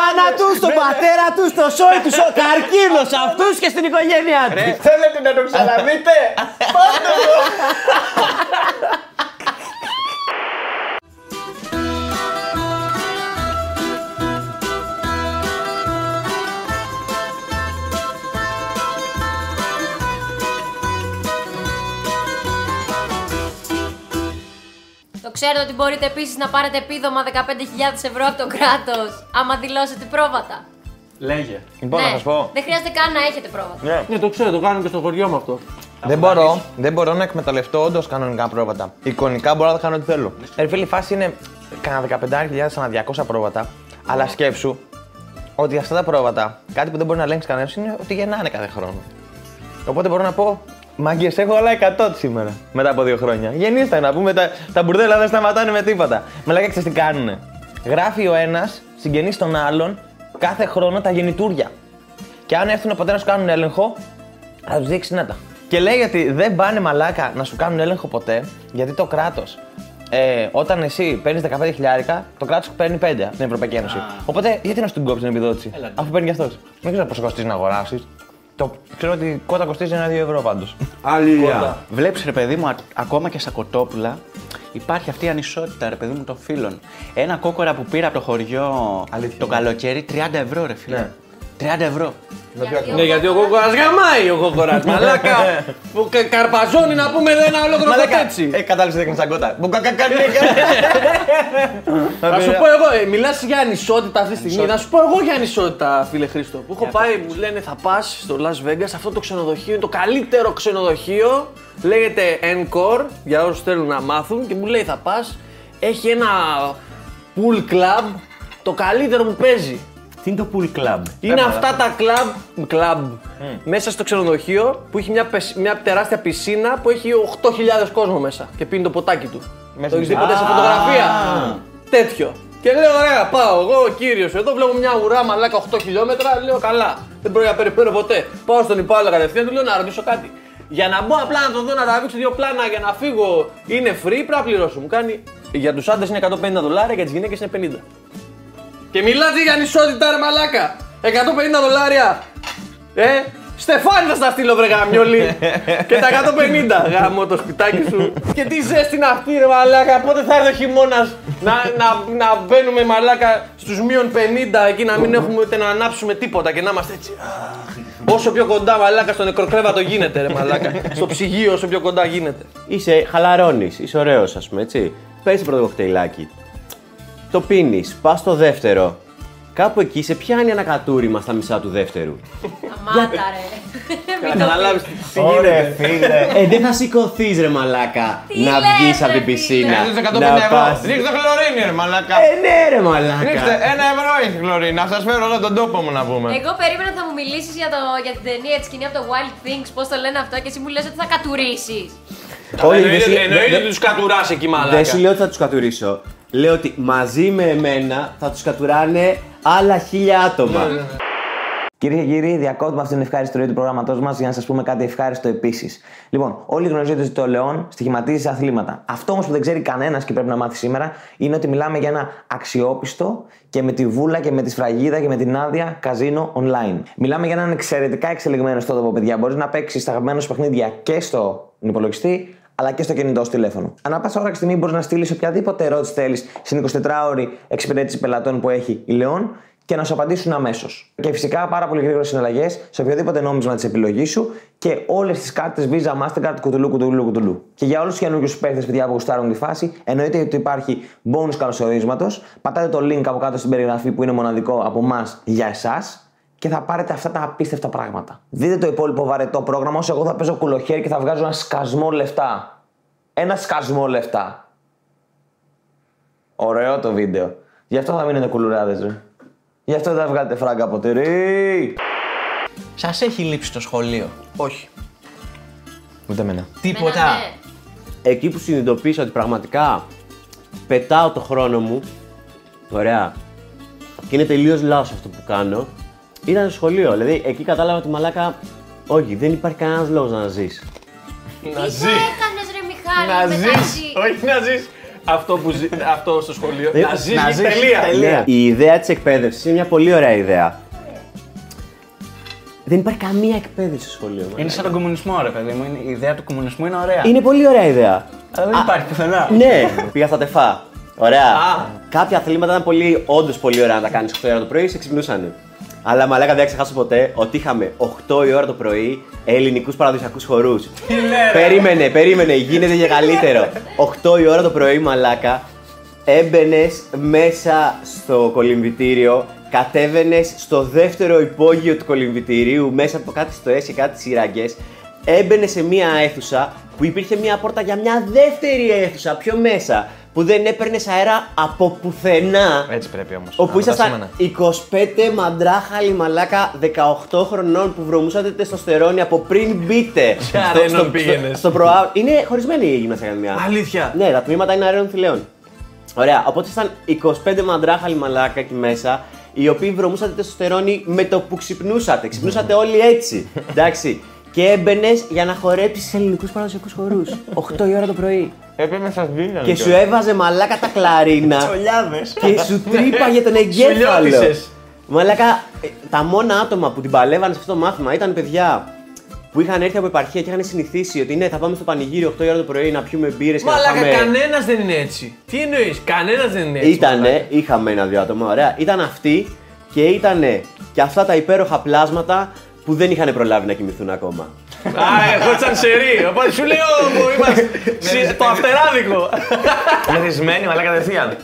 μάνα τους, στον πατέρα τους, στο σόι τους, ο καρκίνος σε αυτούς και στην οικογένειά τους. Θέλετε να το ξαναδείτε. Πάτε ξέρετε ότι μπορείτε επίσης να πάρετε επίδομα 15.000 ευρώ από το κράτος άμα δηλώσετε πρόβατα. Λέγε. Λοιπόν, ναι, να σας πω. δεν χρειάζεται καν να έχετε πρόβατα. Ναι, το ξέρω, το κάνω και στο χωριό μου αυτό. Δεν μπορώ, δεν μπορώ να εκμεταλλευτώ όντως κανονικά πρόβατα. Εικονικά μπορώ να κάνω ό,τι θέλω. Ε, φίλοι, η φάση είναι κανένα 15.000 ανά 200 πρόβατα. Αλλά σκέψου ότι αυτά τα πρόβατα, κάτι που δεν μπορεί να ελέγξεις κανένας είναι ότι γεννάνε κάθε χρόνο. Οπότε μπορώ να πω, Μάγκες, έχω όλα 100 σήμερα μετά από δύο χρόνια. Γεννήστε να πούμε, τα, τα μπουρδέλα δεν σταματάνε με τίποτα. Μαλάκα, ξέρεις τι κάνουνε. Γράφει ο ένας συγγενή στον άλλον κάθε χρόνο τα γεννητούρια. Και αν έρθουν ποτέ να σου κάνουν έλεγχο, θα τους δείξει να τα. Και λέει ότι δεν πάνε μαλάκα να σου κάνουν έλεγχο ποτέ, γιατί το κράτος. Ε, όταν εσύ παίρνεις 15 χιλιάρικα, το κράτος παίρνει 5 από την Ευρωπαϊκή Ένωση. Οπότε γιατί να σου την κόψεις την επιδότηση, αφού παίρνει και αυτός. Δεν ξέρω πόσο κοστίζει να αγοράσεις. Το ξέρω ότι η κότα κοστίζει ένα-δύο ευρώ πάντως. Αλήθεια. Βλέπεις ρε παιδί μου, α- ακόμα και στα κοτόπουλα υπάρχει αυτή η ανισότητα ρε παιδί μου των φίλων. Ένα κόκορα που πήρα από το χωριό το καλοκαίρι 30 ευρώ ρε φίλε. 30 ευρώ. Ναι, γιατί ο κόκορα γαμάει ο κόκορα. Μαλάκα. Που κα- καρπαζώνει να πούμε ένα ολόκληρο έτσι. Ε, κατάληψε δείχνει σαν κότα. Που κακακανεί. Να σου πω εγώ, ε, μιλάς για ανισότητα αυτή τη στιγμή. Να σου πω εγώ για ανισότητα, φίλε Χρήστο. Που έχω πάει, μου λένε θα πας στο Las Vegas. Αυτό το ξενοδοχείο είναι το καλύτερο ξενοδοχείο. Λέγεται Encore, για όσους θέλουν να μάθουν. Και μου λέει θα πας. Έχει ένα pool club, το καλύτερο που παίζει. Τι είναι το pool club; Είναι αυτά τα club, club μέσα στο ξενοδοχείο που έχει μια, πεσ- μια τεράστια πισίνα που έχει 8.000 κόσμο μέσα και πίνει το ποτάκι του. Μέσα το έχεις στην δει ποτέ σε φωτογραφία; Τέτοιο. Και λέω, ωραία, πάω εγώ, ο κύριος εδώ, βλέπω μια ουρά μαλάκα 8 χιλιόμετρα. Λέω, καλά, δεν μπορεί να περιμένω ποτέ. Πάω στον υπάλληλο κατευθείαν, του λέω να ρωτήσω κάτι. Για να μπω απλά να το δω, να τραβήξω δύο πλάνα για να φύγω είναι free, πρέπει να πληρώσω. Μου κάνει. Για τους άντρες είναι 150 δολάρια, για τις γυναίκες είναι 50. Και μιλάτε για ανισότητα, ρε μαλάκα! 150 δολάρια! Ε, Στεφάνι θα στα στείλω βρε γαμιόλι Και τα 150 γάμο το σπιτάκι σου Και τι ζέστη είναι αυτή ρε μαλάκα Πότε θα έρθει ο χειμώνας να, να, να μπαίνουμε μαλάκα στους μείον 50 Εκεί να μην έχουμε ούτε να ανάψουμε τίποτα Και να είμαστε έτσι «Αχ». Όσο πιο κοντά μαλάκα στο νεκροκρέβατο γίνεται ρε μαλάκα Στο ψυγείο όσο πιο κοντά γίνεται Είσαι, χαλαρώνεις, είσαι ωραίος, ας πούμε έτσι. Παίρνει πρώτο κοκτέιλάκι. Το πίνεις, πας στο δεύτερο. Κάπου εκεί σε πιάνει ένα κατούριμα στα μισά του δεύτερου. Σταμάτα ρε. Μην το Καταλάβεις πεις. τι γίνεται φίλε. ε, δεν θα σηκωθείς ρε μαλάκα Τι να λες, βγεις ρε, από την φίλε; πισίνα. Ρίξτε 150 να ευρώ. πας- Ρίξτε χλωρίνη, ρε μαλάκα. Ε, ναι, ρε Ρίξτε, μαλάκα. ένα ευρώ έχει χλωρίνη. Να σας φέρω εδώ τον τόπο μου να πούμε. Εγώ περίμενα θα μου μιλήσεις για, το, για την ταινία της σκηνή από το Wild Things, πώς το λένε αυτό, και εσύ μου λες ότι θα κατουρίσεις. Όχι, δεν Εννοείται σου- εννοείται δεν- ότι τους κατουράς εκεί μαλάκα Δεν σου λέω ότι θα τους κατουρίσω. Λέω ότι μαζί με εμένα θα τους κατουράνε άλλα χίλια άτομα. Κυρίε και κύριοι, διακόπτουμε αυτή την ευχάριστη ροή του προγράμματός μας για να σας πούμε κάτι ευχάριστο επίσης. Λοιπόν, όλοι γνωρίζετε ότι το Λεόν στοιχηματίζει σε αθλήματα. Αυτό όμως που δεν ξέρει κανένας και πρέπει να μάθει σήμερα είναι ότι μιλάμε για ένα αξιόπιστο και με τη βούλα και με τη σφραγίδα και με την άδεια καζίνο online. Μιλάμε για έναν εξαιρετικά εξελιγμένο ιστότοπο, παιδιά. Μπορείς να παίξεις τα αγαπημένα σου παιχνίδια και στο υπολογιστή αλλά και στο κινητό σου τηλέφωνο. Ανά πάσα ώρα και στιγμή μπορείς να στείλεις οποιαδήποτε ερώτηση θέλεις στην 24ωρη εξυπηρέτηση πελατών που έχει η Λεόν και να σου απαντήσουν αμέσως. Και φυσικά πάρα πολύ γρήγορες συναλλαγές σε οποιοδήποτε νόμισμα της επιλογής σου και όλες τις κάρτες Visa, Mastercard, κουτουλού, κουτουλού, κουτουλού. Και για όλους τους καινούριου παίχτες, παιδιά που γουστάρουν τη φάση, εννοείται ότι υπάρχει bonus καλωσορίσματος. Πατάτε το link από κάτω στην περιγραφή που είναι μοναδικό από εμάς για εσάς και θα πάρετε αυτά τα απίστευτα πράγματα. Δείτε το υπόλοιπο βαρετό πρόγραμμα όσο εγώ θα παίζω κουλοχέρι και θα βγάζω ένα σκασμό λεφτά. Ένα σκασμό λεφτά. Ωραίο το βίντεο. Γι' αυτό θα μείνετε κουλουράδες ρε. Γι' αυτό δεν θα βγάλετε φράγκα από τυρί. Σας έχει λείψει το σχολείο; Όχι Ούτε εμένα. Τίποτα. Εμένα, ναι. Εκεί που συνειδητοποίησα ότι πραγματικά πετάω το χρόνο μου, ωραία, και είναι τελείως λάθος αυτό που κάνω, ήταν στο σχολείο. Δηλαδή εκεί κατάλαβα ότι μαλάκα, όχι, δεν υπάρχει κανένας λόγος να ζεις. Να Τι ζεις θα έκανες ρε Μιχάλη Να μετά ζεις ζει. Όχι να ζεις αυτό, που ζει, αυτό στο σχολείο. Ε, να ζεις, να ζεις, τελεία. τελεία. Ναι. Η ιδέα της εκπαίδευσης είναι μια πολύ ωραία ιδέα. Δεν υπάρχει καμία εκπαίδευση στο σχολείο. Είναι μαλάκα. σαν τον κομμουνισμό, ρε παιδί μου. Είναι- Η ιδέα του κομμουνισμού είναι ωραία. Είναι πολύ ωραία ιδέα. Αλλά δεν υπάρχει πουθενά. Ναι, πήγα στα τεφά. Ωραία. Α. Κάποια αθλήματα ήταν πολύ, όντως πολύ ωραία να τα κάνεις 8 η ώρα το πρωί, σε ξυπνούσαν. Αλλά μαλάκα δεν θα ξεχάσω ποτέ ότι είχαμε 8 η ώρα το πρωί ελληνικούς παραδοσιακούς χορούς. Περίμενε, περίμενε, γίνεται και καλύτερο. 8 η ώρα το πρωί, μαλάκα, έμπαινες μέσα στο κολυμβητήριο, κατέβαινες στο δεύτερο υπόγειο του κολυμβητηρίου, μέσα από κάτι στο και κάτι σειραγγές, έμπαινες σε μία αίθουσα που υπήρχε μία πόρτα για μια δεύτερη αίθουσα πιο μέσα, που δεν έπαιρνες αέρα από πουθενά. Έτσι πρέπει όμως. Όπου ήσασταν 25 μαντράχαλοι μαλάκα 18 χρονών που βρωμούσατε τεστοστερόνη από πριν μπείτε. Σε αρένων πήγαινες. στο προά... Είναι χωρισμένη η γυμναστική ακαδημία. Αλήθεια. Ναι, τα τμήματα είναι αρένων θηλαίων. Ωραία, οπότε ήσταν 25 μαντράχαλοι μαλάκα εκεί μέσα, οι οποίοι βρωμούσατε τεστοστερόνη με το που ξυπνούσατε. Ξυπνούσατε όλοι έτσι. Εντάξει. Και έμπαινες για να χορέψεις σε ελληνικούς παραδοσιακούς χορούς. 8 η ώρα το πρωί. Έπρεπε να σας δίνω. Και σου έβαζε μαλάκα τα κλαρίνα. και σου τρύπαγε τον εγκέφαλο. λιώτισες. Μαλάκα, ε, τα μόνα άτομα που την παλεύανε σε αυτό το μάθημα ήταν παιδιά που είχαν έρθει από επαρχία και είχαν συνηθίσει ότι ναι, θα πάμε στο πανηγύρι 8 η ώρα το πρωί να πιούμε μπύρες και να Μαλάκα, πάμε. κανένας δεν είναι έτσι. Τι εννοείς, κανένας δεν είναι έτσι. Ήτανε, είχαμε ένα-δύο άτομα, ωραία. Ήταν αυτοί και ήτανε και αυτά τα υπέροχα πλάσματα που δεν είχαν προλάβει να κοιμηθούν ακόμα. Α, εγώ σαν σερή. Οπότε σου λέω που είμαστε. συ- Το αυτεράδικο. Μεθυσμένη, αλλά κατευθείαν.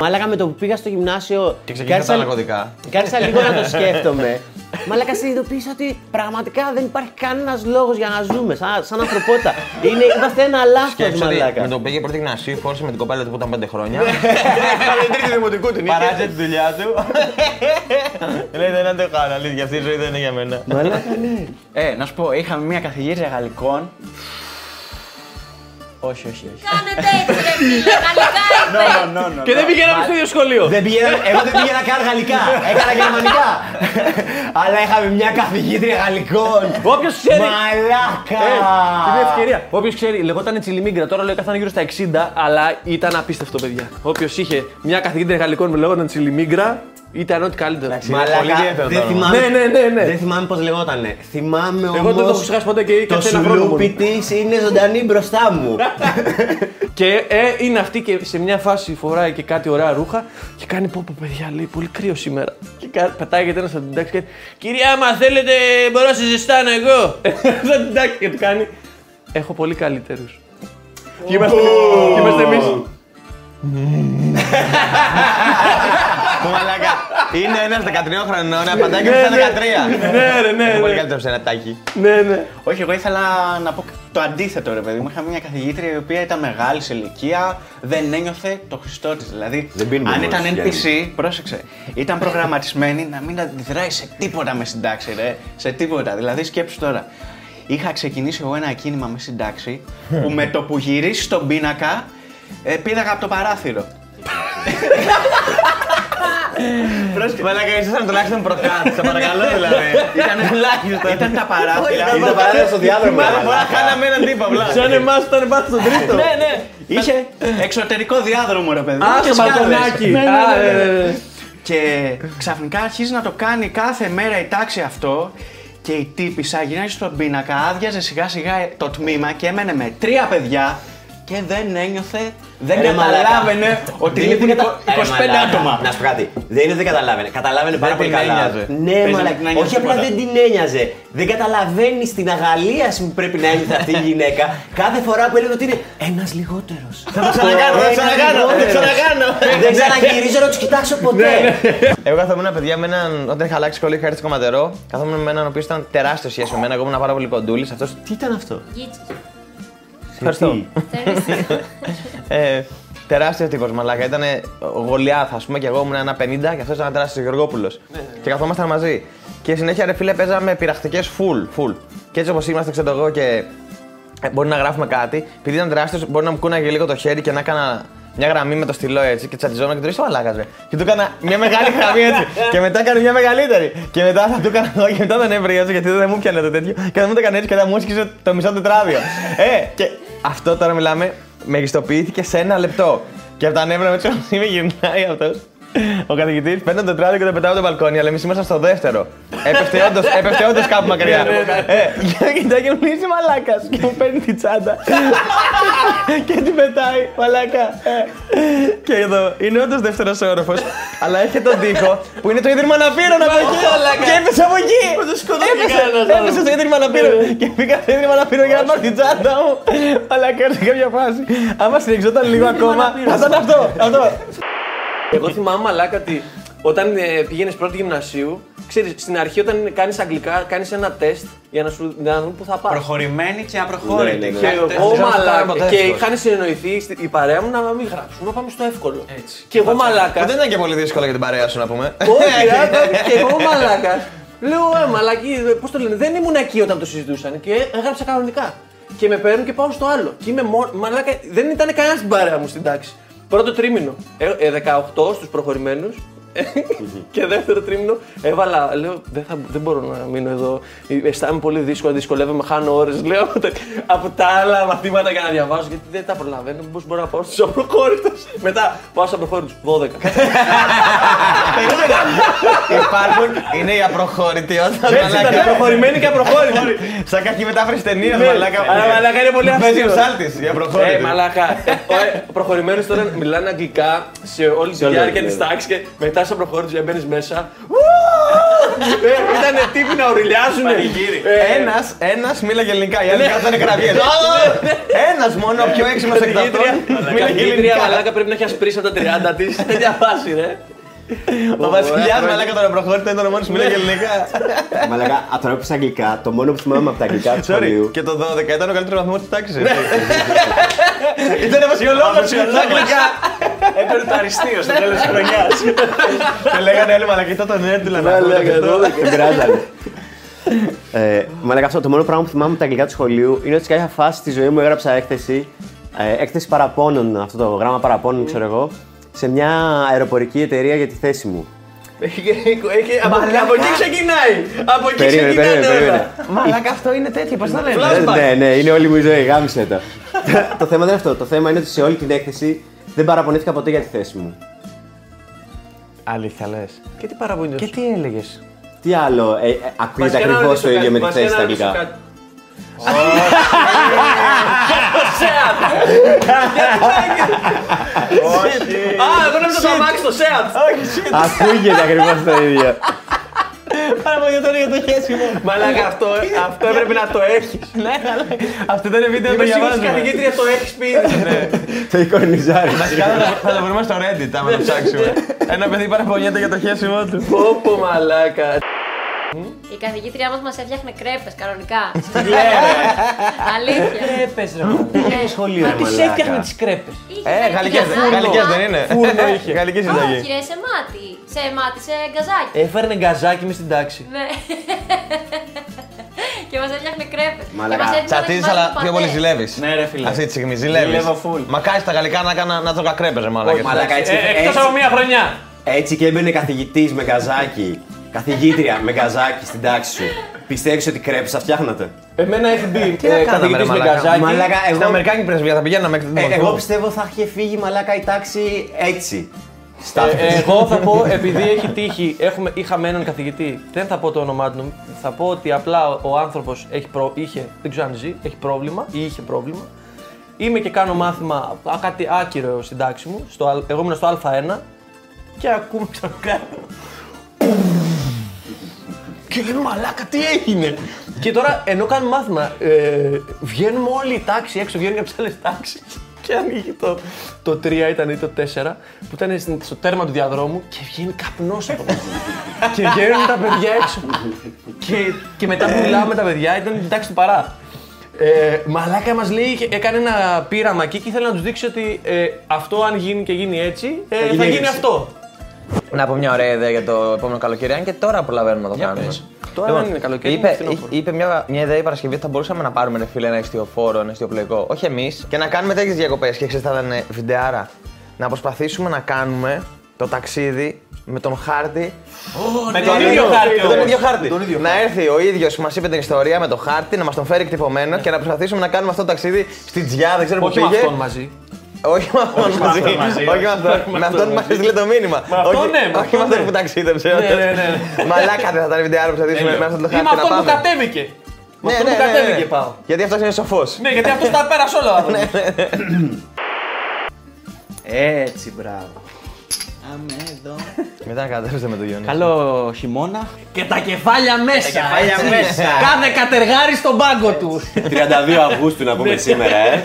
Μάλακα με το που πήγα στο γυμνάσιο. Και ξεκίνησα τα άρχισα- ναρκωτικά. Και άρχισα λίγο να το σκέφτομαι. Μαλάκα συνειδητοποίησα ότι πραγματικά δεν υπάρχει κανένας λόγος για να ζούμε σαν, σαν ανθρωπότητα. Είναι, είμαστε ένα λάθος, Σκέψου ότι μαλάκα. με το που πήγε πρώτη γυμνασίου, φόρησε με την κοπέλα του που ήταν 5 χρόνια. Έκανε τρίτη δημοτικού την είχε. Παράτησε τη δουλειά του. Λέει δεν το κάνω, αλήθεια. Αυτή η ζωή δεν είναι για μένα. Μαλάκα, ναι. Ε, να σου πω, είχαμε μια καθηγήτρια γαλλικών. Όχι, όχι, όχι. Κάνετε έτσι, ρε φίλε. Γαλλικά είπε. Και δεν πηγαίναμε στο ίδιο σχολείο. Δεν πήγαινα, εγώ δεν πήγαινα καν γαλλικά. Έκανα γερμανικά. Αλλά είχαμε μια καθηγήτρια γαλλικών. Όποιος ξέρει. Μαλάκα. Ε, την ευκαιρία. Όποιος ξέρει, λεγόταν Τσιλιμίγκρα, τώρα λέει καθόταν γύρω στα 60, αλλά ήταν απίστευτο, παιδιά. Όποιος είχε μια καθηγήτρια γαλλικών που λεγόταν Τσιλιμίγκρα, ήταν ό,τι καλύτερο. Μαλάκα, πολύ ιδιαίτερο δεν το όνομα. θυμάμαι, Ναι, ναι, ναι, ναι. δεν θυμάμαι πώς λεγότανε. Θυμάμαι όμως... Εγώ δεν το έχω ξεχάσει ποτέ και Το κάτσε ένα χρόνο σουλούπι μόνο. της είναι ζωντανή μπροστά μου. Και ε, είναι αυτή και σε μια φάση φοράει και κάτι ωραία ρούχα και κάνει πω πω παιδιά λέει πολύ κρύο σήμερα. Και κα- πετάγεται ένας από την τάξη και λέει Κυρία άμα θέλετε μπορώ να σε ζεστάνω εγώ. Σαν την τάξη και του κάνει Έχω πολύ καλύτερους. Και είμαστε, και είμαστε εμείς. Το μαλάκα. Είναι ένας 13 χρονών, απαντάει και Ναι, στα ναι. 13. Ναι ρε ναι, Είναι πολύ ναι. καλύτερο σε ένα τάκι. ναι, ναι. Όχι, εγώ ήθελα να πω το αντίθετο, ρε παιδί μου. Είχα μια καθηγήτρια η οποία ήταν μεγάλη σε ηλικία, δεν ένιωθε το Χριστό της. Δηλαδή, Δεν πίνουμε αν μόνο, ήταν Γιάννη. NPC, πρόσεξε, ήταν προγραμματισμένη να μην αντιδράει σε τίποτα με συντάξει, ρε. Σε τίποτα. Δηλαδή, σκέψου τώρα. Είχα ξεκινήσει εγώ ένα κίνημα με συντάξει που με το που γυρίσει στον πίνακα ε, πήδαγα από το παράθυρο. Μαλάκα, ήσασταν τουλάχιστον προκάτω, σε παρακαλώ δηλαδή. Ήταν τουλάχιστον. Ήταν τα παράθυρα. Ήταν παράδειγμα στο διάδρομο. Μπορεί να χάναμε έναν τύπο απλά. Σαν εμάς ήταν πάνω στον τρίτο. Ναι, ναι. Είχε εξωτερικό διάδρομο, ρε παιδί. μου, Α, και στο σκάλες. μπαλκονάκι. Ναι, ναι, Α, ναι, ναι. ναι, ναι. Και ξαφνικά αρχίζει να το κάνει κάθε μέρα η τάξη αυτό και η τύπησα γυρνάει στον πίνακα, άδειαζε σιγά σιγά το τμήμα και έμενε με τρία παιδιά και δεν ένιωθε, δεν Ρε καταλάβαινε ότι Δεν είναι λείπουν ότι κατα- 25 Ρε μαλάκα, άτομα. Να σου πω κάτι. Δεν είναι ότι δεν καταλάβαινε. Καταλάβαινε πάρα Δεν πολύ την καλά. ένοιαζε. Ναι, Παίζει να μαλάκα. την ένοιαζε Όχι απλά τίποτα. δεν την ένοιαζε. Δεν καταλαβαίνει την αγαλίαση που πρέπει να ένιωθες αυτή η γυναίκα κάθε φορά που έλεγε ότι είναι ένας λιγότερος. Θα το ξανακάνω, θα το ξανακάνω, θα το ξανακάνω. Δεν ξαναγυρίζω να τους κοιτάξω ποτέ. Εγώ καθόμουν παιδιά με έναν. Όταν είχα αλλάξει σχολείο, είχα έρθει στο κομματερό. Καθόμουν με έναν ο οποίος ήταν τεράστιο σχέση με μένα. Εγώ ήμουν πάρα πολύ κοντούλης. Αυτό. Τι ήταν αυτό; Γίτσος. Ευχαριστώ. Τεράστιο. Ε, τεράστιος τύπος μαλάκα. Ήταν γολιάθ, ας πούμε, και εγώ ήμουν ένα 50 και αυτός ήταν ένα τεράστιος Γεωργόπουλος. Και καθόμασταν μαζί. Και συνέχεια ρε φίλε παίζαμε πειραχτικέ full, full. Και έτσι όπως είμαστε, ξέρω εγώ, και ε, μπορεί να γράφουμε κάτι. Επειδή ήταν τεράστιος, μπορεί να μου κούναγε λίγο το χέρι και να έκανα μια γραμμή με το στυλό έτσι και τσατιζόμουν και του ρίξα μαλάκας ρε. Και του έκανα μια μεγάλη γραμμή έτσι. και μετά έκανε μια μεγαλύτερη. Και μετά θα του έκανα εγώ και μετά τον έβριγα έτσι γιατί δεν μου πιανε το τέτοιο. Και δεν μου το έκανε έτσι και θα μου έσκησε το μισό τετράδιο. ε, και αυτό τώρα μιλάμε μεγιστοποιήθηκε σε ένα λεπτό. Και από τα νεύρα με το με γυρνάει αυτός. Ο καθηγητής παίρνει το τετράδιο και το πετάει από το μπαλκόνι, αλλά εμείς ήμασταν στο δεύτερο. Έπεφτε όντως, έπεφτε όντως κάπου μακριά. Ε, και κοιτάει και μου λέει είσαι μαλάκας. Και μου παίρνει τη τσάντα. και την πετάει, μαλάκα. Ε. Και εδώ είναι όντως δεύτερος όροφος, αλλά έχει τον τοίχο που είναι το ίδρυμα αναπήρων από εκεί. Και έπεσε από εκεί. Έπεσε, έπεσε στο ίδρυμα αναπήρων. Και πήγα στο ίδρυμα αναπήρων για να πάρει την τσάντα μου. Μαλάκα σε κάποια φάση. Άμα συνεχιζόταν λίγο ακόμα, θα ήταν αυτό. Αυτό. Εγώ θυμάμαι μαλάκα ότι όταν ε, πήγαινες πρώτη γυμνασίου, ξέρεις, στην αρχή όταν κάνεις αγγλικά, κάνεις ένα τεστ για να σου να δουν πού θα πας. Προχωρημένη και απροχώρητη. Ναι, ναι, ναι. Και Κάτι εγώ τέτοιο. μαλάκα. Και είχαν συνεννοηθεί στη- η παρέα μου να μην γράψουμε, να πάμε στο εύκολο. Έτσι. Και εγώ μαλάκα. Δεν ήταν και πολύ δύσκολο για την παρέα σου να πούμε. Όχι, ρε, και εγώ μαλάκα. Λέω, ε, μαλακή, πώς το λένε, δεν ήμουν εκεί όταν το συζητούσαν και έγραψα κανονικά. Και με παίρνουν και πάω στο άλλο. Και είμαι μόνο. Μαλάκα, δεν ήταν κανένας στην παρέα μου στην τάξη. Πρώτο τρίμηνο. Ε, ε, 18 στους προχωρημένους. και δεύτερο τρίμηνο έβαλα. Λέω, δεν, θα, δεν μπορώ να μείνω εδώ. Ε, Αισθάνομαι πολύ δύσκολο, δυσκολεύομαι, χάνω ώρες. Λέω από τα άλλα μαθήματα για να διαβάζω γιατί δεν τα προλαβαίνω. Πώς μπορώ να πάω στους απροχώρητους. Μετά πάω στους απροχώρητους. 12. Υπάρχουν, είναι οι απροχώρητοι όταν Έτσι ήταν, προχωρημένοι και απροχώρητοι. Σαν κακή μετάφραση ταινίας, Ναι, μαλάκα. αλλά μαλάκα είναι πολύ Παίζει ο αστείο. Σάλτης, οι απροχώρητοι. Ε, μαλάκα. Ο προχωρημένοι τώρα μιλάνε αγγλικά σε όλη τη όλο, διάρκεια ναι. της τάξης και μετά σε προχώρητου μπαίνεις μέσα. Ήταν τύποι να ουρλιάζουν. Ένας, ένας μίλαγε ελληνικά, οι άλλοι κάθανε κραυγές. Ένας μόνο, ο πιο έξυπνος εκ των αυτών, μίλαγε Καθηγήτρια ελληνικά. μαλάκα πρέπει να έχει ασπρίσει από τα 30 της. Τέτοια φάση, ρε. Ο βασιλιάς μαλάκα τώρα προχώρητα ήταν ο μόνος που μίλαγε ελληνικά. Μαλάκα, από τώρα που είσαι αγγλικά, το μόνο που θυμάμαι από τα αγγλικά του Sorry, σχολείου. και το 12 ήταν ο καλύτερος βαθμός της τάξης. έτσι. Ήταν βασιλιολόγος στα αγγλικά. Έπαιρνε το αριστείο στο τέλος της χρονιάς. Και λέγανε όλοι μαλακιτό τον Έντουλα να ακούτε και αυτό. Δεν πειράζανε. ε, μαλάκα, αυτό το μόνο πράγμα που θυμάμαι από τα αγγλικά του σχολείου είναι ότι σε κάποια φάση στη ζωή μου έγραψα έκθεση. Ε, έκθεση παραπώνων, αυτό το γράμμα παραπώνων, ξέρω εγώ, σε μια αεροπορική εταιρεία για τη θέση μου. Έχει- έχει- Από από εκεί ξεκινάει. Από εκεί Περίμενε, ξεκινάνε περίμενε, όλα. περίμενε. Μαλάκα αυτό είναι τέτοιο, πώς να λένε; Flashback. Ναι, ναι, είναι όλη μου η ζωή, γάμισε το. το θέμα δεν είναι αυτό. Το θέμα είναι ότι σε όλη την έκθεση δεν παραπονήθηκα ποτέ για τη θέση μου. Αλήθεια λες. Και τι παραπονιός. Και τι έλεγες; Τι άλλο, ε, ε, ακούγεται Βασικά, να ακριβώς ρωτήσω το ίδιο κάτι, με τη βασικά, θέση να στα ρωτήσω αγγλικά. Κάτι. Α, εγώ νόμιζα το αμάξι στο ΣΕΑΤ. Ακούγεται ακριβώς το ίδιο. Παραπονιόταν για το χέσιμο. Μαλάκα, αυτό, αυτό έπρεπε να το έχεις. Ναι, αλλά αυτό ήταν βίντεο που Είμαι σίγουρος διαβάζουμε. καθηγήτρια το έχει πει. Το εικονιζάρι. Βασικά θα το- θα το βρούμε στο Reddit άμα το ψάξουμε. Ένα παιδί παραπονιέται για το χέσιμο του. Πόπο μαλάκα. Η καθηγήτριά μας μας έφτιαχνε κρέπες κανονικά. Αλήθεια. Κρέπες ρε. Ναι. Σχολείο, Μα τις έφτιαχνε τις κρέπες. Είχε Ε, φέρει γαλλικές, και φούρνο. γαλλικές δεν είναι. Φούρνο είχε. Γαλλική συνταγή. Όχι, ρε, σε μάτι. Σε μάτι, σε γκαζάκι. Έφερνε γκαζάκι μες στην τάξη. Ναι. και μας έφτιαχνε κρέπες. Μαλάκα, Και μας έδινε να Τσατίζεις κοιμάται αλλά το πιο πατέ. πολύ ζηλεύεις. Ναι, ρε φίλε. Αυτή τη στιγμή ζηλεύεις. Ζηλεύω full. Μακάρι στα γαλλικά να, κάνα, να τρώγα κρέπες ρε μαλάκα. Μαλάκα, έτσι, Ε, Εκτός έτσι, από μία χρονιά. έτσι και έμπαινε καθηγητής με γκαζάκι. Καθηγήτρια με γκαζάκι στην τάξη σου. Πιστεύεις ότι κρέπε θα φτιάχνατε; Εμένα έχει μπει Τι να ε, κάναμε, ρε καθηγητής με μαλάκα; γκαζάκι. Μαλάκα, Στην εγώ, Αμερικάνικη πρεσβεία θα πηγαίναμε μέχρι την ε, Δημοτικού. εγώ πιστεύω θα είχε φύγει μαλάκα η τάξη έτσι. Στα Ε, εγώ θα πω, επειδή έχει τύχει, έχουμε, είχαμε έναν καθηγητή, δεν θα πω το όνομά του, θα πω ότι απλά ο, ο άνθρωπο είχε, δεν ξέρω αν ζει, έχει πρόβλημα ή είχε πρόβλημα. Είμαι και κάνω μάθημα, α, κάτι άκυρο στην τάξη μου, στο, α- εγώ ήμουν στο Α1 και ακούμε ξαφνικά. Και λέμε μαλάκα, τι έγινε; και τώρα ενώ κάνουμε μάθημα, ε, βγαίνουμε όλη η τάξη έξω, βγαίνουν και από τι άλλε τάξει. Και ανοίγει το, το 3 ήταν ή το 4 που ήταν στην- στο τέρμα του διαδρόμου και βγαίνει καπνός από μέσα. και βγαίνουν τα παιδιά έξω. και, και μετά που μιλάμε με τα παιδιά ήταν την τάξη του παρά. Ε, μαλάκα μας λέει, είχε- έκανε ένα πείραμα εκεί και ήθελε να τους δείξει ότι ε, αυτό αν γίνει και γίνει έτσι, ε, θα γίνει, γίνει έτσι. αυτό. Να πω μια ωραία ιδέα για το επόμενο καλοκαίρι, αν και τώρα προλαβαίνουμε να το κάνουμε. πες. Τώρα δεν είναι καλοκαίρι, είπε, είναι φθινόπωρο. είπε μια, μια ιδέα η Παρασκευή ότι θα μπορούσαμε να πάρουμε ρε φίλε, ένα ιστιοφόρο, ένα ιστιοπλοϊκό. Όχι εμείς, και να κάνουμε τέτοιες διακοπές. Και ξέρεις, θα ήταν βιντεάρα. Να προσπαθήσουμε να κάνουμε το ταξίδι με τον χάρτη. Με τον ίδιο χάρτη. Με τον όμως. ίδιο χάρτη. Τον ίδιο Να έρθει ο ίδιος που μας είπε την ιστορία με το χάρτη, να μας τον φέρει εκτυπωμένος και να προσπαθήσουμε να κάνουμε αυτό το ταξίδι στη Τζιά, δεν ξέρω πού Όχι με πήγε. αυτόν μαζί. Όχι με αυτόν μαζί. Όχι με αυτόν. Με αυτόν που μας έστειλε το μήνυμα. Με αυτόν, Όχι- ναι, με Όχι αυτόν, με αυτόν ναι. που ταξίδεψε. Ναι, ναι, ναι, ναι. Μαλάκα δεν θα ήταν βιντεάρο που θα δείξουμε με αυτό το Ή χάρτη με να αυτόν που πάμε. κατέβηκε. Με Ναι, αυτόν ναι, που ναι, ναι. κατέβηκε πάω. Γιατί αυτός είναι σοφός. Ναι, γιατί αυτός τα πέρασε όλα. ο άνθρωπος. Έτσι, μπράβο. Άμε εδώ. Μετά να κατέβετε με το Γιόνι. Καλό χειμώνα. Και τα κεφάλια μέσα. κεφάλια έτσι. μέσα. Κάθε κατεργάρι στον πάγκο τους. 32 Αυγούστου να πούμε σήμερα, ε.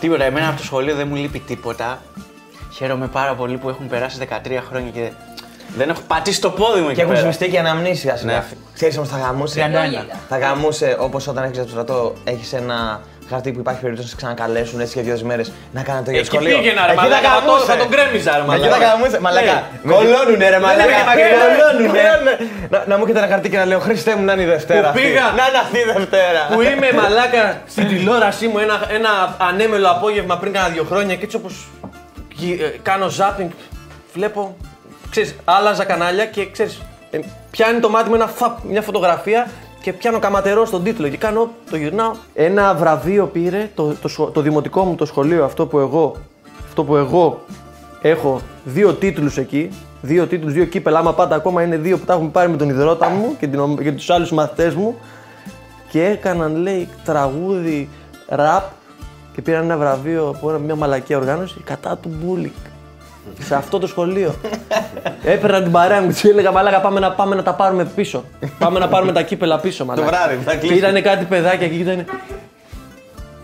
Τίποτα, εμένα από το σχολείο δεν μου λείπει τίποτα. Χαίρομαι πάρα πολύ που έχουν περάσει 13 χρόνια και δεν έχω πατήσει το πόδι μου Και εκεί έχουν πέρα. σβηστεί και αναμνήσεις σιγά Ναι. Ξέρεις όμως θα γαμούσε. 31. Θα γαμούσε όπως όταν έχεις το στρατό, έχεις ένα χαρτί που υπάρχει περίπτωση να σε ξανακαλέσουν έτσι για δύο μέρες να κάνετε το ίδιο Εκεί σχολείο. πήγαινα ρε Εκεί μαλάκα, θα θα το- γαμούσε. θα τον κρέμιζα ρε Εκεί μαλάκα. θα γαμούσε, μαλακά. Ναι. Κολώνουνε ρε μαλάκα. Κολώνουνε. Να- Να μου έχετε ένα χαρτί και να λέω Χριστέ μου να είναι η Δευτέρα. Που αυτή. πήγα. Να είναι αυτή η Δευτέρα. Που είμαι μαλάκα στην τηλεόρασή μου ένα, ένα ανέμελο απόγευμα πριν κάνα δύο χρόνια και έτσι όπως γυ- ε, κάνω zapping βλέπω, ξέρεις, άλλαζα κανάλια και ξέρεις, ε, πιάνει το μάτι μου ένα φαπ, μια φωτογραφία και πιάνω καματερό στον τίτλο. Και κάνω, το γυρνάω. Ένα βραβείο πήρε το, το, σχο- το δημοτικό μου το σχολείο, αυτό που εγώ, αυτό που εγώ έχω δύο τίτλους εκεί, δύο τίτλους, δύο κύπελλα, άμα πάτε ακόμα είναι δύο που τα έχουμε πάρει με τον ιδρώτα μου και, την, ομ- και τους άλλους μαθητές μου. Και έκαναν λέει τραγούδι ραπ και πήραν ένα βραβείο από ένα- μια μαλακία οργάνωση. Κατά του bullying. Σε αυτό το σχολείο. Έπαιρνα την παρέα μου και έλεγα Μαλάκα πάμε να, πάμε να τα πάρουμε πίσω. πάμε να πάρουμε τα κύπελλα πίσω, μαλάκα. βράδυ που θα κλείσουμε. Πήρανε κάτι παιδάκια και ήταν.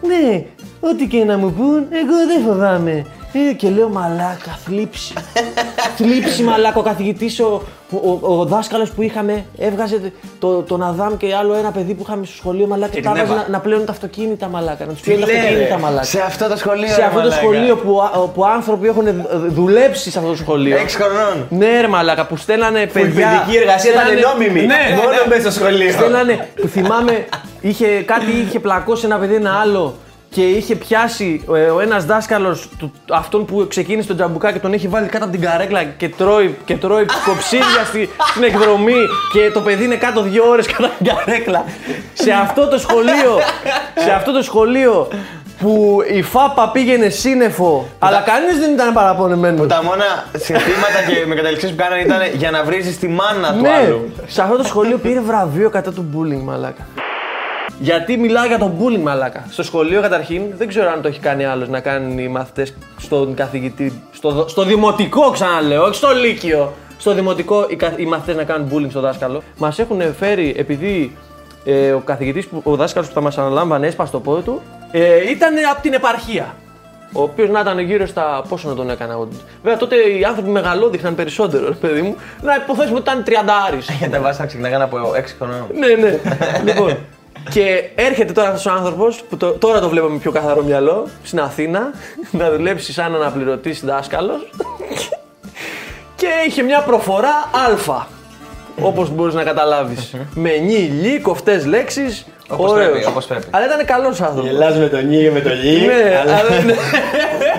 Ναι, ό,τι και να μου πούν, εγώ δεν φοβάμαι. Ε, και λέω μαλάκα, θλίψη. θλίψη μαλάκα. Ο καθηγητής, ο, ο, ο, ο δάσκαλος που είχαμε, έβγαζε το, τον Αδάμ και άλλο ένα παιδί που είχαμε στο σχολείο μαλάκα και, Και τα την έβαζε Εύα. να, να πλένουν τα αυτοκίνητα μαλάκα. Να τους πλένουν τα αυτοκίνητα μαλάκα. Σε αυτό το σχολείο. Σε ρε αυτό το μαλάκα. σχολείο που, α- που άνθρωποι έχουν δου- δουλέψει σε αυτό το σχολείο. Έξι χρονών. Ναι, ρε μαλάκα, που στέλνανε παιδιά. παιδική εργασία ήταν στέλνανε- νόμιμη. Ναι, Μόνο ναι. μέσα στο σχολείο. Στέλνανε, που θυμάμαι, είχε, κάτι είχε πλακώσει ένα παιδί ένα άλλο και είχε πιάσει ε, ο ένας δάσκαλος αυτόν που ξεκίνησε τον τζαμπουκά και τον έχει βάλει κάτω από την καρέκλα και τρώει, και τρώει κοψίδια στη, στην εκδρομή και το παιδί είναι κάτω δύο ώρες κάτω από την καρέκλα. σε αυτό το σχολείο, σε αυτό το σχολείο που η ΦΑΠΑ πήγαινε σύννεφο, αλλά κανείς δεν ήταν παραπονεμένος. Που τα μόνα συνθήματα και με καταληξίες που κάνανε ήταν για να βρίζει τη μάνα του Ναι, άλλου. σε αυτό το σχολείο πήρε βραβείο κατά του bullying, μαλάκα. Γιατί μιλάω για τον bullying, μαλάκα. Στο σχολείο καταρχήν, δεν ξέρω αν το έχει κάνει άλλος να κάνουν οι μαθητές στον καθηγητή. Στο, δο- στο δημοτικό, ξαναλέω, όχι στο λύκειο. Στο δημοτικό οι, κα- οι μαθητές να κάνουν bullying στο δάσκαλο. Μας έχουν φέρει, επειδή ε, ο καθηγητής, ο δάσκαλος που θα μας αναλάμβανε, έσπασε το πόδι του, ε, ήταν από την επαρχία. Ο οποίος να ήταν γύρω στα. Πόσο να τον έκανα εγώ. Βέβαια τότε οι άνθρωποι μεγαλό δείχναν περισσότερο, ρε παιδί μου. Να υποθέσουμε ότι ήταν 30 Για τα βάστα ξεκινάγανε από 6 χρονών. ναι, ναι. λοιπόν. Και έρχεται τώρα αυτός ο άνθρωπος που το- τώρα το βλέπω με πιο καθαρό μυαλό στην Αθήνα να δουλέψει σαν αναπληρωτής δάσκαλος. και είχε μια προφορά Α. Όπως μπορείς να καταλάβεις. με νι, λι, κοφτές λέξεις. Όπως πρέπει, όπως πρέπει. Αλλά ήταν καλός άνθρωπος. Γελάς με τον Νί και με τον Λί. Ναι, αλλά- αλλά ναι.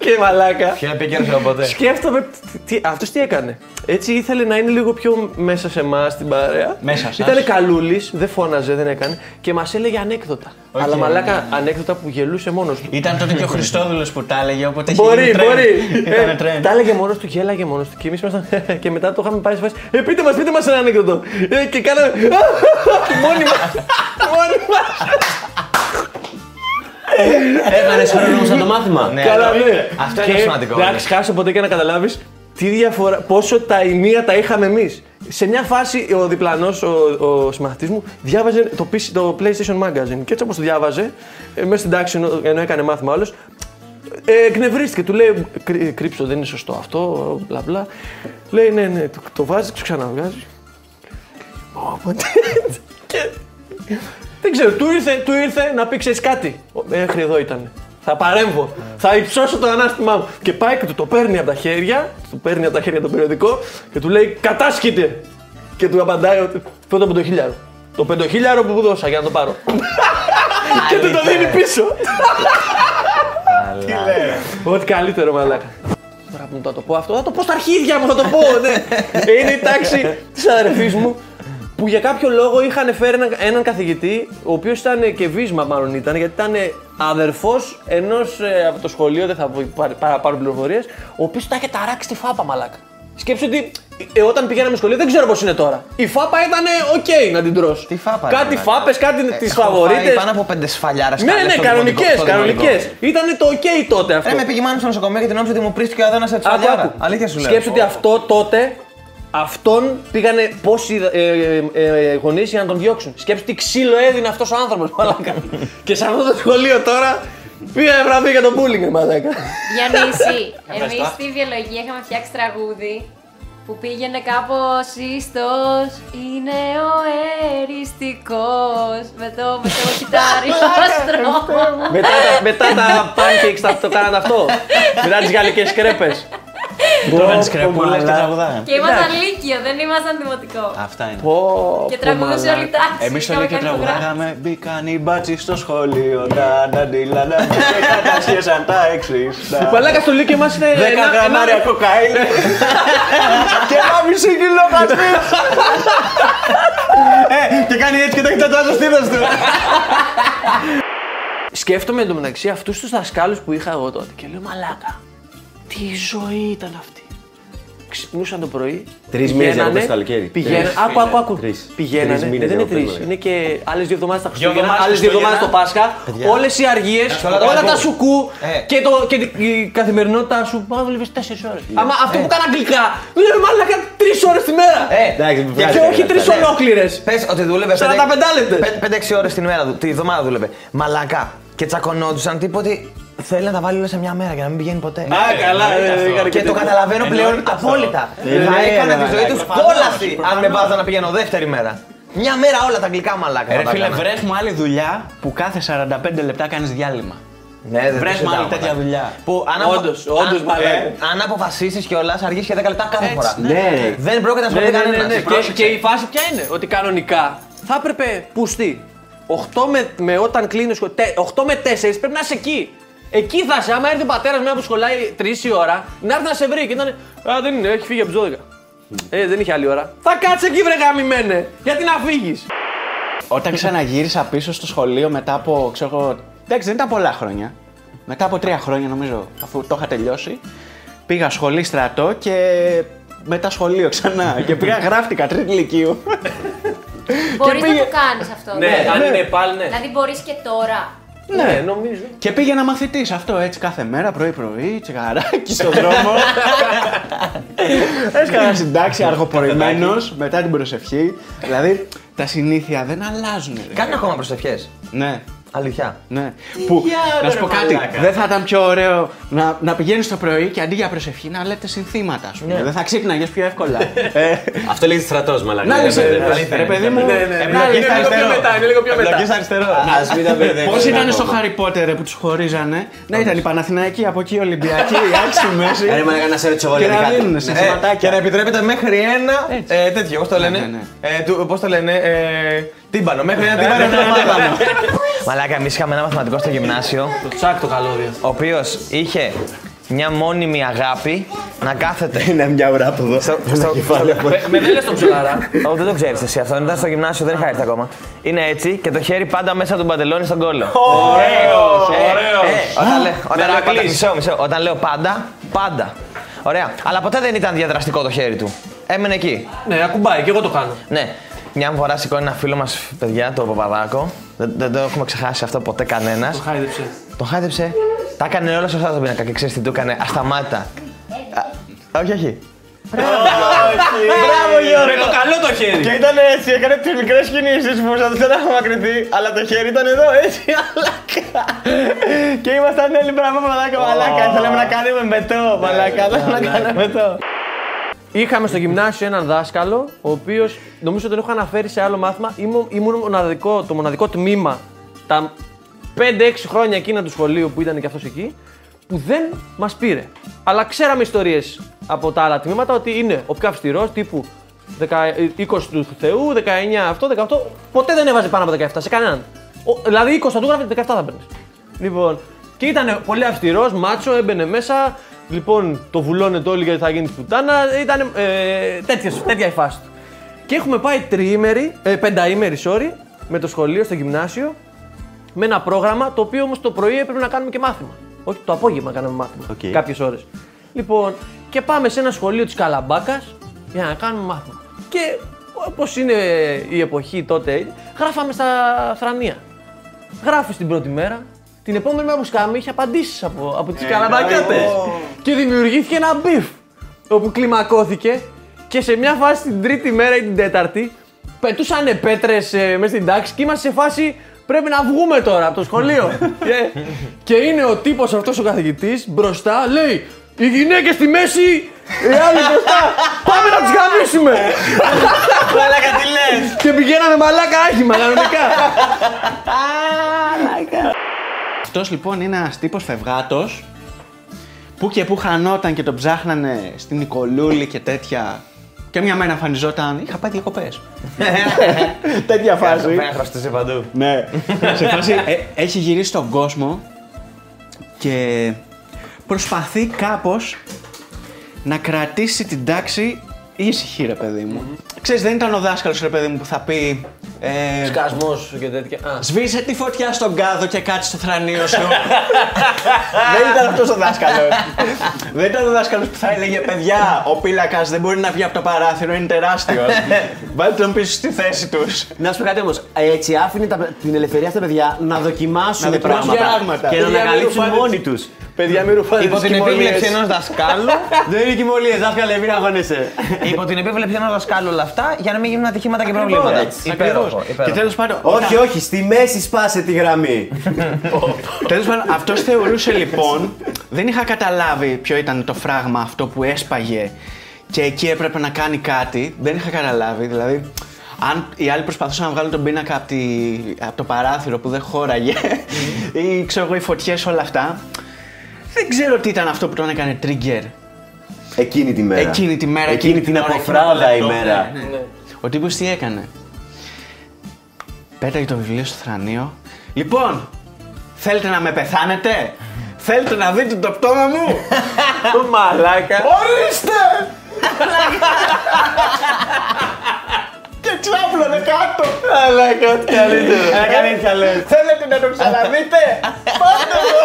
και μαλάκα. Πιο επίκαιρο από ποτέ. Σκέφτομαι, τι, αυτός τι έκανε. Έτσι ήθελε να είναι λίγο πιο μέσα σε εμάς την παρέα. Μέσα σας. Ήταν καλούλης, δεν φώναζε, δεν έκανε και μας έλεγε ανέκδοτα. Αλλά μαλάκα ανέκδοτα που γελούσε μόνος του. Ήταν τότε και ο Χριστόδουλος που τα έλεγε, οπότε είχε Μπορεί, γίνει trend. μπορεί. Ήτανε Ε, trend. τα έλεγε μόνος του, γέλαγε μόνος του. Και εμείς ήμασταν. και μετά το είχαμε πάει σε φάση. Ε, πείτε μας, πείτε μας ένα ανέκδοτο. Ε, και κάναμε. μόνοι μα. μόνοι μα. Έκανε χρόνο όμως το μάθημα. Ναι, Καλά, αλλά- ναι. Αυτό Και είναι σημαντικό. Δεν έχει χάσει ποτέ και να καταλάβεις τι διαφορά, πόσο τα ενία τα είχαμε εμείς. Σε μια φάση ο διπλανός, ο, ο συμμαθητής μου, διάβαζε το, PC, το PlayStation Magazine. Και έτσι όπως το διάβαζε, ε, μέσα στην τάξη ενώ, ενώ έκανε μάθημα άλλο, ε, εκνευρίστηκε. Του λέει: «Κρύ- Κρύψω, δεν είναι σωστό αυτό, μπλα μπλα. Λέει: Ναι, ναι, το, το βάζεις, το ξαναβγάζεις. Οπότε. και δεν ξέρω, του ήρθε, του ήρθε να πει ξέρεις κάτι. Ο- Μέχρι εδώ ήταν. Θα παρέμβω. Θα υψώσω το ανάστημά μου. Και πάει και του το παίρνει από τα χέρια, του παίρνει από τα χέρια το περιοδικό και του λέει Κατάσχετε! Και του απαντάει ότι πρώτα από το χιλιάρο. Το πεντοχίλιαρο που μου δώσα για να το πάρω. και του το δίνει πίσω. Τι λέει. Ό,τι καλύτερο, μαλάκα. Τώρα μου θα το πω αυτό, θα το πω στα αρχίδια μου, θα το πω. Ναι. είναι η τάξη της αδερφής μου που για κάποιο λόγο είχαν φέρει έναν, έναν καθηγητή, ο οποίος ήταν και βύσμα, μάλλον ήταν, γιατί ήταν αδερφός ενός από το σχολείο, δεν θα πω πάρ- παραπάνω πληροφορίες, ο οποίος τα είχε ταράξει τη φάπα, μαλάκα. Σκέψου ότι ε, όταν πηγαίναμε σχολείο, δεν ξέρω πώς είναι τώρα. Η φάπα ήταν οκ να την τρως. Τι φάπα, Κάτι ρε, φάπες, κάτι Ε, τις έχω φάει φαβορίτε. Πάνω από πέντε σφαλιάρες. Ναι, ναι, κανονικές, κανονικές. Ήταν το οκ τότε αυτό. Ε, με πήγε μάλλον στο νοσοκομείο και την νόμιζα ότι μου πρήστηκε ο αδένας Άκου, σφαλιάρα. άκου. Αλήθεια σου λέω. Σκέψου ότι αυτό τότε αυτόν πήγανε πόσοι ε, ε, ε, γονείς για να τον διώξουν. Σκέψου τι ξύλο έδινε αυτός ο άνθρωπος, μαλάκα. και σε αυτό το σχολείο τώρα πήγανε βραβεία για τον bullying, μαλάκα. Διονύση, εμείς στη βιολογία είχαμε φτιάξει τραγούδι που πήγαινε κάπως ίστος είναι ο εριστικός με το, με το κυτάρι άστρο. μετά, τα, μετά τα pancakes τα, το κάνατε αυτό. μετά τις γαλλικές κρέπε. Τρώγανε κρεπούλε και τραγουδάγανε. Και ήμασταν λύκειο, δεν ήμασταν δημοτικό. Αυτά είναι. Και τραγουδούσε όλη η τάξη. Εμείς είχαμε όλοι και κάνει φωτογράφηση. τραγουδάγαμε. Μπήκαν οι μπάτσι στο σχολείο. Να, να, ντυλα, να, και κατασχέσαν τα εξή. Μαλάκα στο Λύκειο μας είναι. Δέκα ένα- γραμμάρια ένα- κοκαίνη και ένα μισή κιλό χασμί. Ε, και κάνει έτσι και το έχει τατουάζει στο στήθο του. Σκέφτομαι εντωμεταξύ αυτούς τους δασκάλους που είχα εγώ τότε και λέω Μαλάκα, τι ζωή ήταν αυτή. Ξυπνούσαν το πρωί. Τρεις μήνες πηγαίνανε- διακοπές το καλοκαίρι. Πηγαίνανε. Τρεις, Άκου, άκου, άκου. Τρεις. Πηγαίνανε. Τρεις μήνες ε, δεν είναι διακοπές, τρεις. βέβαια. Είναι και άλλες δύο εβδομάδες τα Χριστούγεννα, εβδομάδες άλλες δύο εβδομάδες το Χριστούγεννα. Πάσχα. Όλες οι αργίες, όλα τα όλα τα κόμματα. σουκού Ε. και, το, και η καθημερινότητά σου. Μα δούλευε 4 ώρες. Άμα αυτό που κάνω αγγλικά, δούλευε μάλλον 3 ώρες τη μέρα. Ε, Εντάξει, Και βγάζει όχι καλά, 3 αυτά. ολόκληρες. Πες ότι δούλευε 45 λεπτές. 5-6 ώρες την ημέρα, τη εβδομάδα δούλευε. Μαλακά. Και τσακωνόντουσαν τίποτε. Θέλει να τα βάλει όλα σε μια μέρα για να μην πηγαίνει ποτέ. Α, καλά, ε, έκανε Και το τέτοιο. καταλαβαίνω πλέον απόλυτα. Θα ναι, έκανα ναι, τη ναι, ζωή ναι, τους κόλαση αν με βάζα να πηγαίνω δεύτερη μέρα. Μια μέρα όλα τα αγγλικά μαλάκα. θα Ρε τα φίλε, έκανα. βρες μου άλλη δουλειά που κάθε 45 λεπτά κάνεις διάλειμμα. Ναι, δεν το Βρες μου συζητάω, άλλη τέτοια μαλάκα. δουλειά. Που αν απο- Όντως, όντως, αν- μαλάκα. ε, Αν αποφασίσεις κιόλας, αργείς και 10 λεπτά κάθε φορά. Ναι. Δεν πρόκειται να σου Ναι, πει ναι, ναι, κανένας. ναι. Και, και η φάση ποια είναι, ότι κανονικά θα έπρεπε πουστή. 8 με, με όταν κλείνεις, 8 με 4 πρέπει να είσαι εκεί. Εκεί θα είσαι. Άμα έρθει ο πατέρας μετά που σχολάει 3 η ώρα, να έρθει να σε βρει και να είναι. Α, δεν είναι, έχει φύγει από τις 12. Ε, δεν είχε άλλη ώρα. Θα κάτσε εκεί, βρε γαμημένε. Γιατί να φύγεις; Όταν ξαναγύρισα πίσω στο σχολείο μετά από, ξέρω εγώ, εντάξει δεν ήταν πολλά χρόνια. Μετά από τρία χρόνια νομίζω, αφού το είχα τελειώσει, πήγα σχολή στρατό και μετά σχολείο ξανά. και πήγα γράφτηκα τρίτη ηλικίου. Μπορείς να πήγε- το κάνεις αυτό. Ναι, αν είναι πάλι, ναι. Δηλαδή μπορείς και τώρα. Ναι, νομίζω. και πήγαινα μαθητής αυτό έτσι κάθε μέρα, πρωί-πρωί, τσιγαράκι στον δρόμο. Έσκανα στην τάξη αργοπορημένος μετά την προσευχή. Δηλαδή τα συνήθεια δεν αλλάζουν. ρε. Κάνει ακόμα προσευχές. Ναι. Αλήθεια. Ναι. Που, να σου πω κάτι, δεν θα ήταν πιο ωραίο να, να πηγαίνεις το πρωί και αντί για προσευχή να λέτε συνθήματα, ας πούμε. Δεν θα ξύπναγες πιο εύκολα. ε, Αυτό λέγεται στρατός, μαλάκα. να λες, Ναι, ναι, ε, ναι. ρε παιδί μου, Ναι, ναι, ναι. Εμπλοκή Είναι στα λίγο πιο αριστερό. μετά, είναι λίγο πιο μετά. Εμπλοκή αριστερό. Ας μην τα μπερδεύουμε. Πώ ήταν στο ακόμα. Harry Potter ρε, που τους χωρίζανε; Να ήταν η Παναθηναϊκή, από εκεί η Ολυμπιακή, η Άξι μέση. Ρε μαλάκα να σε ρωτήσω εγώ Και δηλαδή να κάτι. δίνουν Ε, συνθηματάκια. και να επιτρέπετε μέχρι ένα. Ε, τέτοιο, πώς το λένε; ναι, ναι. Ε, του- πώς το λένε. Ε, τύμπανο. Μέχρι ένα τύμπανο. Ναι, ναι, ναι. Μαλάκα, εμείς είχαμε ένα μαθηματικό στο γυμνάσιο, Το τσάκ το καλώδιο. ο οποίος είχε μια μόνιμη αγάπη να κάθεται. Είναι μια ώρα από εδώ. στο- στο- Με δεν λες τον ψολάρα. Ω, δεν το ξέρεις εσύ αυτό. Ήταν στο γυμνάσιο, δεν είχα έρθει ακόμα. Είναι έτσι και το χέρι πάντα μέσα του παντελόνι στον κόλλο. Ωραίο, Ε, ωραίο. ε, Όταν, λέ- όταν, λέω Μερακλής. πάντα, μισό, μισό. όταν λέω πάντα, πάντα. Ωραία. Αλλά ποτέ δεν ήταν διαδραστικό το χέρι του. Έμενε εκεί. Ναι, ακουμπάει και εγώ το κάνω. Ναι. Μια φορά σηκώνει ένα φίλο μας, παιδιά, το Παπαδάκο. Δεν, δεν το έχουμε ξεχάσει αυτό ποτέ κανένας. Το χάιδεψε. Τον χάιδεψε. Τα έκανε όλα σωστά τον πίνακα και ξέρεις τι του έκανε. Ασταμάτητα. Α, Όχι, όχι. Μπράβο, Με το καλό το χέρι. Και ήταν έτσι, έκανε τις μικρές κινήσεις που θα δεν απομακρυνθεί, αλλά το χέρι ήταν εδώ, έτσι, μαλάκα. και ήμασταν όλοι μπράβο, μαλάκα, μαλάκα. Θέλαμε να κάνουμε μετό, μαλάκα. Θέλαμε να κάνουμε μετό. Είχαμε στο γυμνάσιο έναν δάσκαλο, ο οποίος νομίζω τον έχω αναφέρει σε άλλο μάθημα. Ήμουν, ήμουν μοναδικό, το μοναδικό τμήμα τα 5-6 χρόνια εκείνα του σχολείου που ήταν και αυτός εκεί, που δεν μας πήρε. Αλλά ξέραμε ιστορίες από τα άλλα τμήματα ότι είναι ο πιο αυστηρός τύπου 10, 20 του Θεού, 19 αυτό, 18. Ποτέ δεν έβαζε πάνω από 17 σε κανέναν. Ο, δηλαδή 20 θα του έγραφε, 17 θα παίρνεις. Λοιπόν, και ήταν πολύ αυστηρός, μάτσο, έμπαινε μέσα, Λοιπόν, το βουλώνετε όλοι γιατί θα γίνει της πουτάνας. Ήταν ε, τέτοια, τέτοια η φάση του. Και έχουμε πάει τριήμερη, ε, πενταήμερη, sorry, με το σχολείο στο γυμνάσιο. Με ένα πρόγραμμα το οποίο όμως το πρωί έπρεπε να κάνουμε και μάθημα. Όχι, το απόγευμα κάναμε μάθημα. Οκ. Κάποιες ώρες. Λοιπόν, και πάμε σε ένα σχολείο της Καλαμπάκας για να κάνουμε μάθημα. Και όπως είναι η εποχή τότε, γράφαμε στα θρανία. Γράφεις την πρώτη μέρα. Την επόμενη μέρα που σκάμε είχε απαντήσεις από, από τους Καλαμπακιώτες. Και δημιουργήθηκε ένα beef. Όπου κλιμακώθηκε και σε μια φάση την τρίτη μέρα ή την τέταρτη πετούσαν πέτρες ε, μέσα στην τάξη και είμαστε σε φάση πρέπει να βγούμε τώρα από το σχολείο. και, και είναι ο τύπος αυτός ο καθηγητής μπροστά, λέει Οι γυναίκες στη μέση, οι άλλοι μπροστά. Πάμε να τους γαμίσουμε. Μαλάκα τι λες! και πηγαίναμε μαλάκα άχημα κανονικά. Αυτός λοιπόν είναι ένας τύπος φευγάτος που και που χανόταν και τον ψάχνανε στην Νικολούλη και τέτοια. Και μια μέρα εμφανιζόταν. Είχα πάει διακοπές. τέτοια φάση. Πέρα χρωστούσε παντού. Ναι. σε φάση ε, έχει γυρίσει στον κόσμο και προσπαθεί κάπως να κρατήσει την τάξη ήσυχη ρε παιδί μου. Ξέρεις δεν ήταν ο δάσκαλος ρε παιδί μου που θα πει ε, Σκασμός και τέτοια. Α. Σβήσε τη φωτιά στον κάδο και κάτσε στο θρανίο σου. δεν ήταν αυτός ο δάσκαλος. δεν ήταν ο δάσκαλος που θα έλεγε Παιδιά, ο πύλακα δεν μπορεί να βγει από το παράθυρο, είναι τεράστιος. Βάλτε τον πίσω στη θέση τους. Να σου πω κάτι όμως. Έτσι άφηνε τα- την ελευθερία στα παιδιά να δοκιμάσουν Να δοκιμάσουν πράγματα, πράγματα. και να Παιδιά, μην ανακαλύψουν ρουφάτε μόνοι τις- τους. Παιδιά, μην ρουφάτε Υπό τις την κοιμωλίες. επίβλεψη ενός δασκάλου. Δεν είναι κοιμωλίες, δάσκαλε, μην αγώνεσαι. Υπό την επίβλεψη ενός δασκάλου όλα αυτά για να μην γίνουν ατυχήματα και προβλήματα. έτσι. Υπέροχο. Και υπέροχο. τέλος πάντων. όχι, όχι, στη μέση σπάσε τη γραμμή. Τέλος πάντων, αυτός θεωρούσε λοιπόν. Δεν είχα καταλάβει ποιο ήταν το φράγμα αυτό που έσπαγε και εκεί έπρεπε να κάνει κάτι. Δεν είχα καταλάβει. Δηλαδή, αν οι άλλοι προσπαθούσαν να βγάλουν τον πίνακα από, από το παράθυρο που δεν χώραγε ή ξέρω εγώ οι φωτιές όλα αυτά. Δεν ξέρω τι ήταν αυτό που τον έκανε trigger. Εκείνη τη μέρα. Εκείνη τη μέρα, Εκείνη εκείνη την την ώρα, αποφράδα εκείνο το ημέρα. λεπτό. Ναι, ναι. Ο τύπος τι έκανε; Πέταγε το βιβλίο στο θρανείο. Λοιπόν, θέλετε να με πεθάνετε; Θέλετε να δείτε το πτώμα μου; Μαλάκα. Ορίστε. και ξάπλωνε κάτω. Μαλάκα, ό,τι καλύτερο. Έκανε έτσι καλέ. Θέλετε να το ξαναδείτε; Πάτε εδώ.